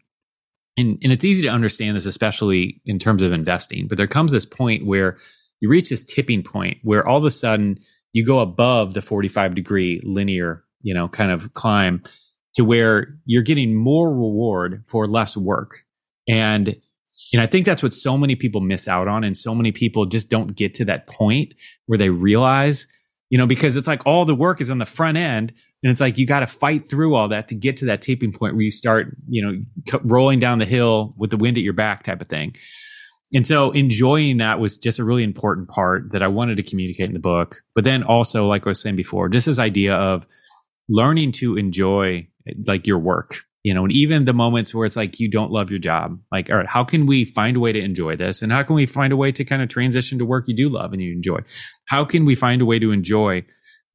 and, and it's easy to understand this, especially in terms of investing, but there comes this point where you reach this tipping point where all of a sudden you go above the 45 degree linear, you know, kind of climb to where you're getting more reward for less work. And and I think that's what so many people miss out on and so many people just don't get to that point where they realize, you know, because it's like all the work is on the front end and it's like you got to fight through all that to get to that tipping point where you start, you know, rolling down the hill with the wind at your back type of thing. And so enjoying that was just a really important part that I wanted to communicate in the book. But then also, like I was saying before, just this idea of learning to enjoy like your work you know and even the moments where it's like you don't love your job like all right how can we find a way to enjoy this and how can we find a way to kind of transition to work you do love and you enjoy how can we find a way to enjoy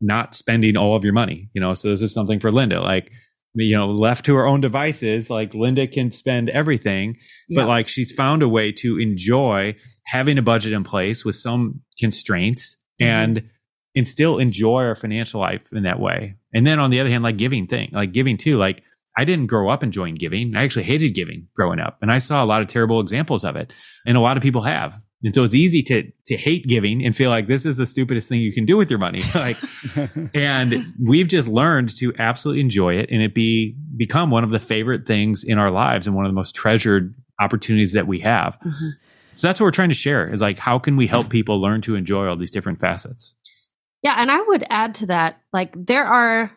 not spending all of your money you know so this is something for linda like you know left to her own devices like linda can spend everything yeah. but like she's found a way to enjoy having a budget in place with some constraints mm-hmm. and and still enjoy our financial life in that way. And then on the other hand, like giving thing, like giving too, like I didn't grow up enjoying giving. I actually hated giving growing up. And I saw a lot of terrible examples of it. And a lot of people have. And so it's easy to to hate giving and feel like this is the stupidest thing you can do with your money. like and we've just learned to absolutely enjoy it and it be become one of the favorite things in our lives and one of the most treasured opportunities that we have. Mm-hmm. So that's what we're trying to share is like how can we help people learn to enjoy all these different facets? Yeah, and I would add to that, like there are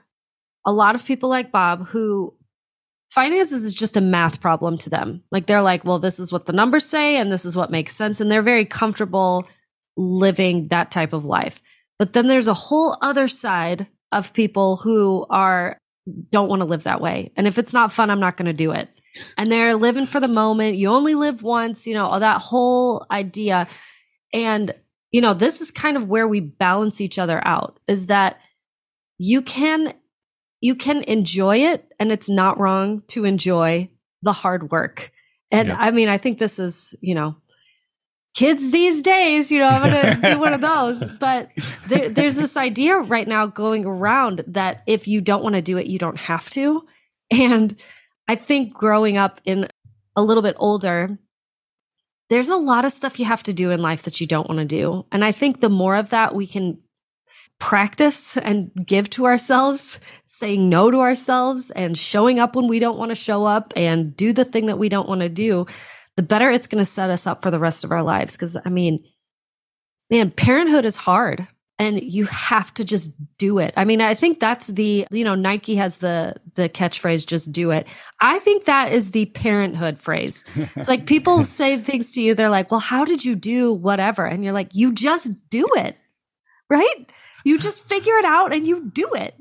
a lot of people like Bob who finances is just a math problem to them. Like they're like, well, this is what the numbers say and this is what makes sense and they're very comfortable living that type of life. But then there's a whole other side of people who are don't want to live that way. And if it's not fun, I'm not going to do it. And they're living for the moment. You only live once, you know, all that whole idea. And, you know, this is kind of where we balance each other out is that you can, you can enjoy it and it's not wrong to enjoy the hard work. And I mean, I think this is, you know, kids these days, you know, I'm going to do one of those. But there, there's this idea right now going around that if you don't want to do it, you don't have to. And I think growing up in a little bit older, there's a lot of stuff you have to do in life that you don't want to do. And I think the more of that we can practice and give to ourselves, saying no to ourselves and showing up when we don't want to show up and do the thing that we don't want to do, the better it's going to set us up for the rest of our lives. Cause I mean, man, parenthood is hard and you have to just do it. I mean, I think that's the, you know, Nike has the, the catchphrase, just do it. I think that is the parenthood phrase. It's like people say things to you. They're like, well, how did you do whatever? And you're like, you just do it, right? You just figure it out and you do it.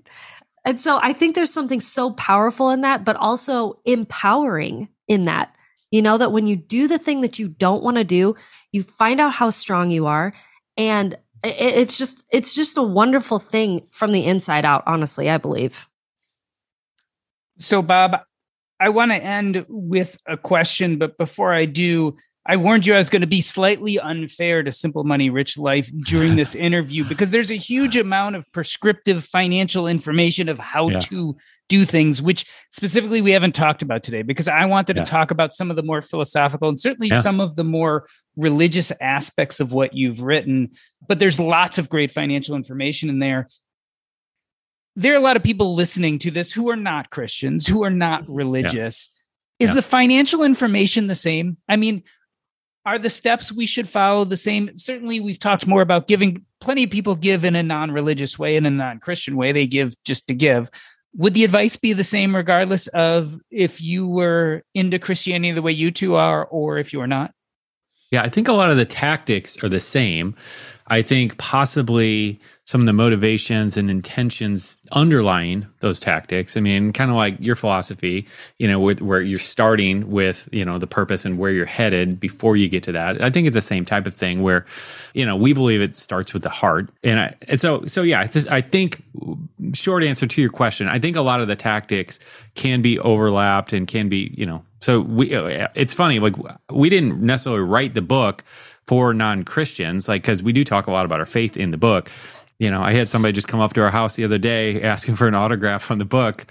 And so I think there's something so powerful in that, but also empowering in that you know, that when you do the thing that you don't want to do, you find out how strong you are. And it's just, it's just a wonderful thing from the inside out, honestly, I believe. So, Bob, I want to end with a question, but before I do, I warned you I was going to be slightly unfair to Simple Money Rich Life during this interview because there's a huge amount of prescriptive financial information of how yeah. to do things, which specifically we haven't talked about today because I wanted yeah. to talk about some of the more philosophical and certainly yeah. some of the more religious aspects of what you've written. But there's lots of great financial information in there. There are a lot of people listening to this who are not Christians, who are not religious. Is the financial information the same? I mean, are the steps we should follow the same? Certainly, we've talked more about giving. Plenty of people give in a non religious way, in a non Christian way. They give just to give. Would the advice be the same regardless of if you were into Christianity the way you two are or if you are not? Yeah, I think a lot of the tactics are the same. I think possibly some of the motivations and intentions underlying those tactics. I mean, kind of like your philosophy, you know, with, where you're starting with, you know, the purpose and where you're headed before you get to that. I think it's the same type of thing where, you know, we believe it starts with the heart. And, I, and so, so yeah, I, I think short answer to your question, I think a lot of the tactics can be overlapped and can be, you know, so we, it's funny, like we didn't necessarily write the book for non Christians, like, because we do talk a lot about our faith in the book. You know, I had somebody just come up to our house the other day asking for an autograph on the book.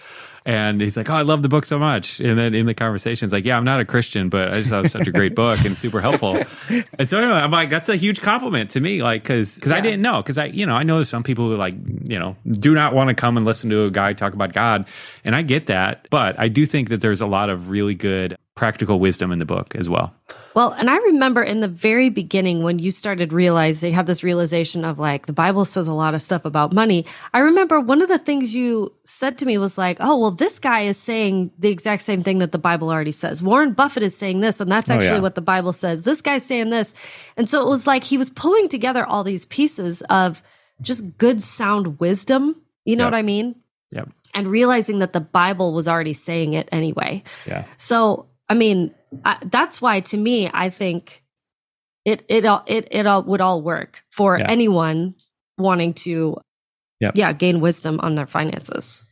And he's like, "Oh, I love the book so much." And then in the conversation, it's like, "Yeah, I'm not a Christian, but I just thought it was such a great book and super helpful." and so anyway, I'm like, "That's a huge compliment to me," like because because yeah. I didn't know because I you know I know there's some people who like you know do not want to come and listen to a guy talk about God, and I get that, but I do think that there's a lot of really good practical wisdom in the book as well. Well, and I remember in the very beginning when you started realizing, had this realization of like, the Bible says a lot of stuff about money. I remember one of the things you said to me was like, oh, well, this guy is saying the exact same thing that the Bible already says. Warren Buffett is saying this, and that's oh, actually oh, yeah. what the Bible says. This guy's saying this. And so it was like he was pulling together all these pieces of just good, sound wisdom. You know yep. what I mean? Yeah. And realizing that the Bible was already saying it anyway. Yeah. So I mean, I, that's why to me, I think it it all it it all would all work for yeah. anyone wanting to, yep. yeah, gain wisdom on their finances.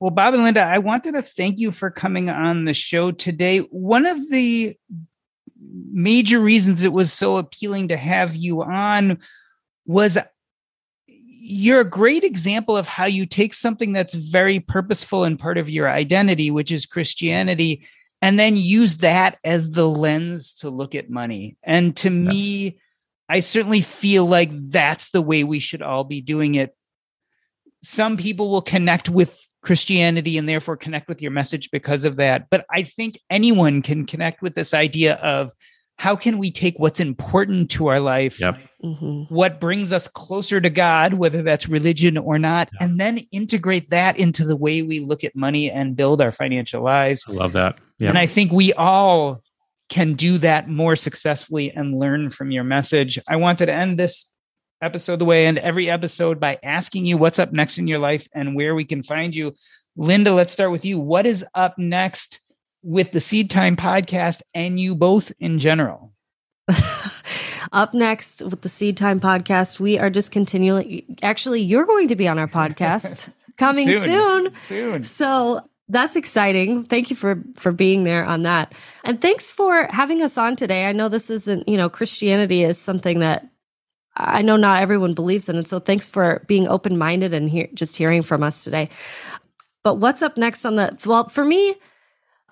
Well, Bob and Linda, I wanted to thank you for coming on the show today. One of the major reasons it was so appealing to have you on was you're a great example of how you take something that's very purposeful and part of your identity, which is Christianity, and then use that as the lens to look at money. And to yeah. me, I certainly feel like that's the way we should all be doing it. Some people will connect with Christianity and therefore connect with your message because of that. But I think anyone can connect with this idea of how can we take what's important to our life, yep. mm-hmm. what brings us closer to God, whether that's religion or not, yep. and then integrate that into the way we look at money and build our financial lives. I love that. Yep. And I think we all can do that more successfully and learn from your message. I wanted to end this episode the way I end every episode by asking you what's up next in your life and where we can find you. Linda, let's start with you. What is up next with the Seedtime podcast and you both in general? Up next with the Seedtime podcast, we are just continually. Actually, you're going to be on our podcast coming soon. Soon. soon. So that's exciting. Thank you for for being there on that, and thanks for having us on today. I know this isn't you know Christianity is something that I know not everyone believes in, and so thanks for being open minded and hear, just hearing from us today. But what's up next on the well for me?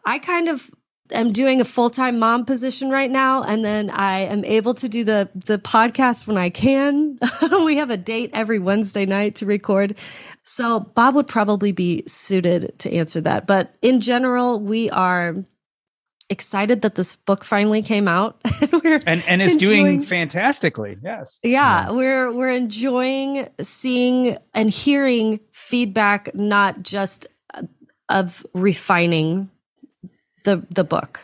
I kind of am doing a full-time mom position right now and then I am able to do the the podcast when I can. we have a date every Wednesday night to record. So Bob would probably be suited to answer that. But in general, we are excited that this book finally came out and and is doing fantastically yes yeah, yeah, we're we're enjoying seeing and hearing feedback not just of refining the the book.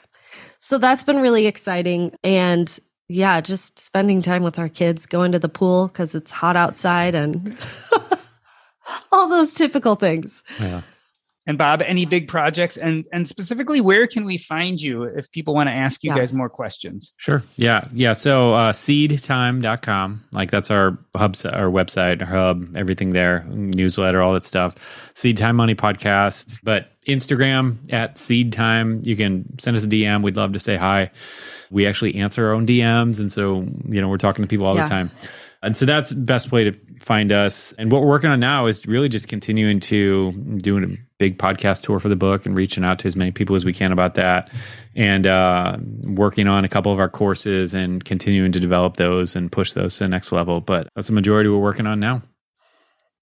So that's been really exciting and yeah, just spending time with our kids, going to the pool cuz it's hot outside and all those typical things. Yeah. And Bob, any big projects and and specifically where can we find you if people want to ask you yeah. guys more questions? Sure. Yeah. Yeah. So uh seedtime.com. Like that's our hub our website, our hub, everything there, newsletter, all that stuff. Seedtime Money podcast. But Instagram at Seedtime. You can send us a DM. We'd love to say hi. We actually answer our own DMs. And so, you know, we're talking to people all yeah. the time. And so that's the best way to find us. And what we're working on now is really just continuing to doing a big podcast tour for the book and reaching out to as many people as we can about that. And uh, working on a couple of our courses and continuing to develop those and push those to the next level. But that's the majority we're working on now.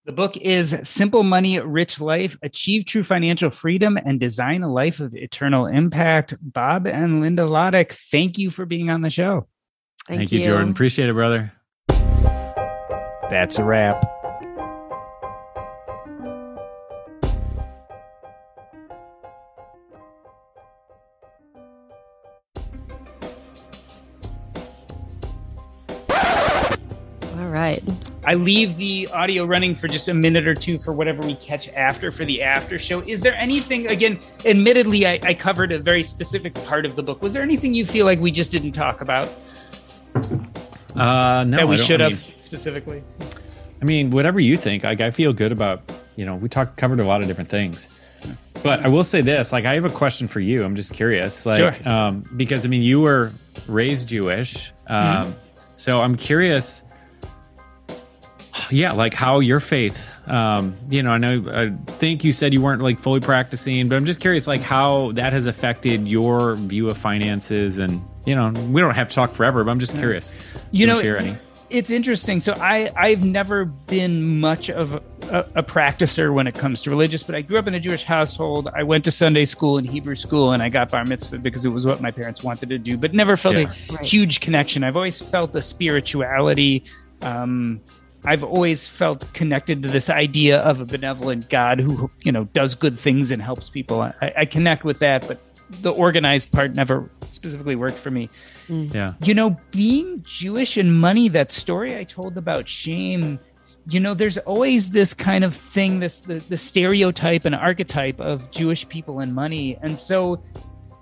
The book is Simple Money, Rich Life Achieve True Financial Freedom and Design a Life of Eternal Impact. Bob and Linda Lotich, thank you for being on the show. Thank, thank you, Jordan. Appreciate it, brother. That's a wrap. I leave the audio running for just a minute or two for whatever we catch after for the after show. Is there anything, again, admittedly, I, I covered a very specific part of the book. Was there anything you feel like we just didn't talk about? Uh, no, that we should have mean, specifically. I mean, whatever you think. Like, I feel good about. You know, we talked covered a lot of different things. But I will say this: like, I have a question for you. I'm just curious, like, sure. um, because I mean, you were raised Jewish, um, mm-hmm. so I'm curious yeah, like how your faith. Um, you know, I know. I think you said you weren't like fully practicing, but I'm just curious, like how that has affected your view of finances. And you know, we don't have to talk forever, but I'm just curious. You know, share any. It's interesting. So I I've never been much of a, a, practicer when it comes to religious, but I grew up in a Jewish household. I went to Sunday school and Hebrew school, and I got bar mitzvah because it was what my parents wanted to do. But never felt yeah. a right. huge connection. I've always felt a spirituality. Um, I've always felt connected to this idea of a benevolent God who, you know, does good things and helps people. I, I connect with that, but the organized part never specifically worked for me. Mm. Yeah. You know, being Jewish and money, that story I told about shame, you know, there's always this kind of thing, this the, the stereotype and archetype of Jewish people and money. And so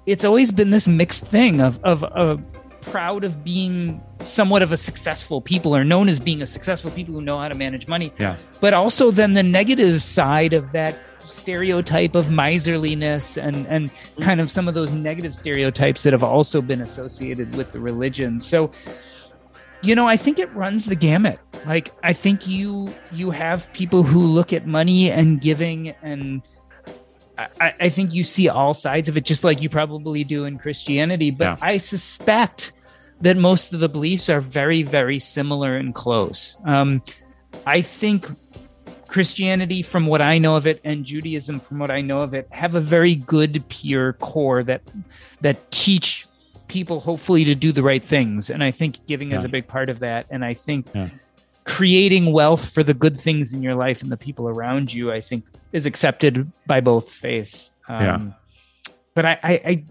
it's always been this mixed thing of of, of proud of being somewhat of a successful people or known as being a successful people who know how to manage money. Yeah. But also then the negative side of that stereotype of miserliness and and kind of some of those negative stereotypes that have also been associated with the religion. So you know, I think it runs the gamut. Like I think you you have people who look at money and giving and I, I, think you see all sides of it, just like you probably do in Christianity. But yeah. I suspect that most of the beliefs are very, very similar and close. Um, I think Christianity, from what I know of it, and Judaism, from what I know of it, have a very good, pure core that that teach people, hopefully, to do the right things. And I think giving yeah. is a big part of that. And I think yeah. creating wealth for the good things in your life and the people around you, I think, is accepted by both faiths. Um, yeah. But I, I, I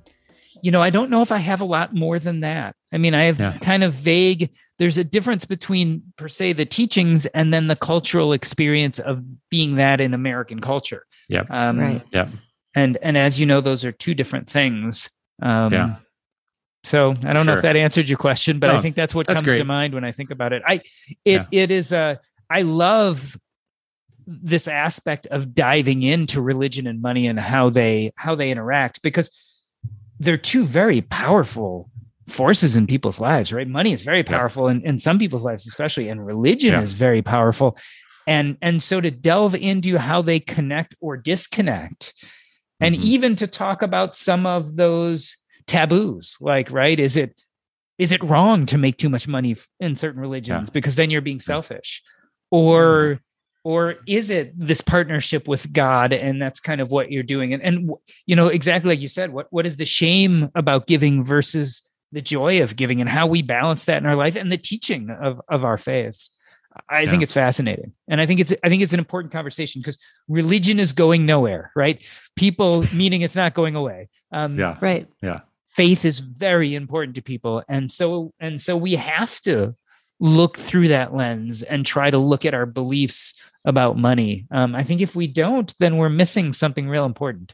you know, I don't know if I have a lot more than that. I mean, I have Yeah. kind of vague, there's a difference between, per se, the teachings and then the cultural experience of being that in American culture. Yep. Um, Right. Yep. And, and as you know, those are two different things. Um, Yeah. So I don't know if that answered your question, but I think that's what that's comes to mind when I think about it. I, it, it is a, I love this aspect of diving into religion and money and how they how they interact because they're two very powerful forces in people's lives right? Money is very powerful in, in some people's lives especially and religion Yeah. is very powerful. And and so to delve into how they connect or disconnect and Mhm. even to talk about some of those taboos like right is it is it wrong to make too much money in certain religions because then you're being selfish? Or or is it this partnership with god and that's kind of what you're doing? And and you know exactly like you said what what is the shame about giving versus the joy of giving and how we balance that in our life and the teaching of of our faiths? I think it's fascinating. And i think it's i think it's an important conversation because religion is going nowhere right? People meaning it's not going away. Um Yeah. Right. Yeah. Faith is very important to people. And so and so we have to look through that lens and try to look at our beliefs about money. Um, i think if we don't then we're missing something real important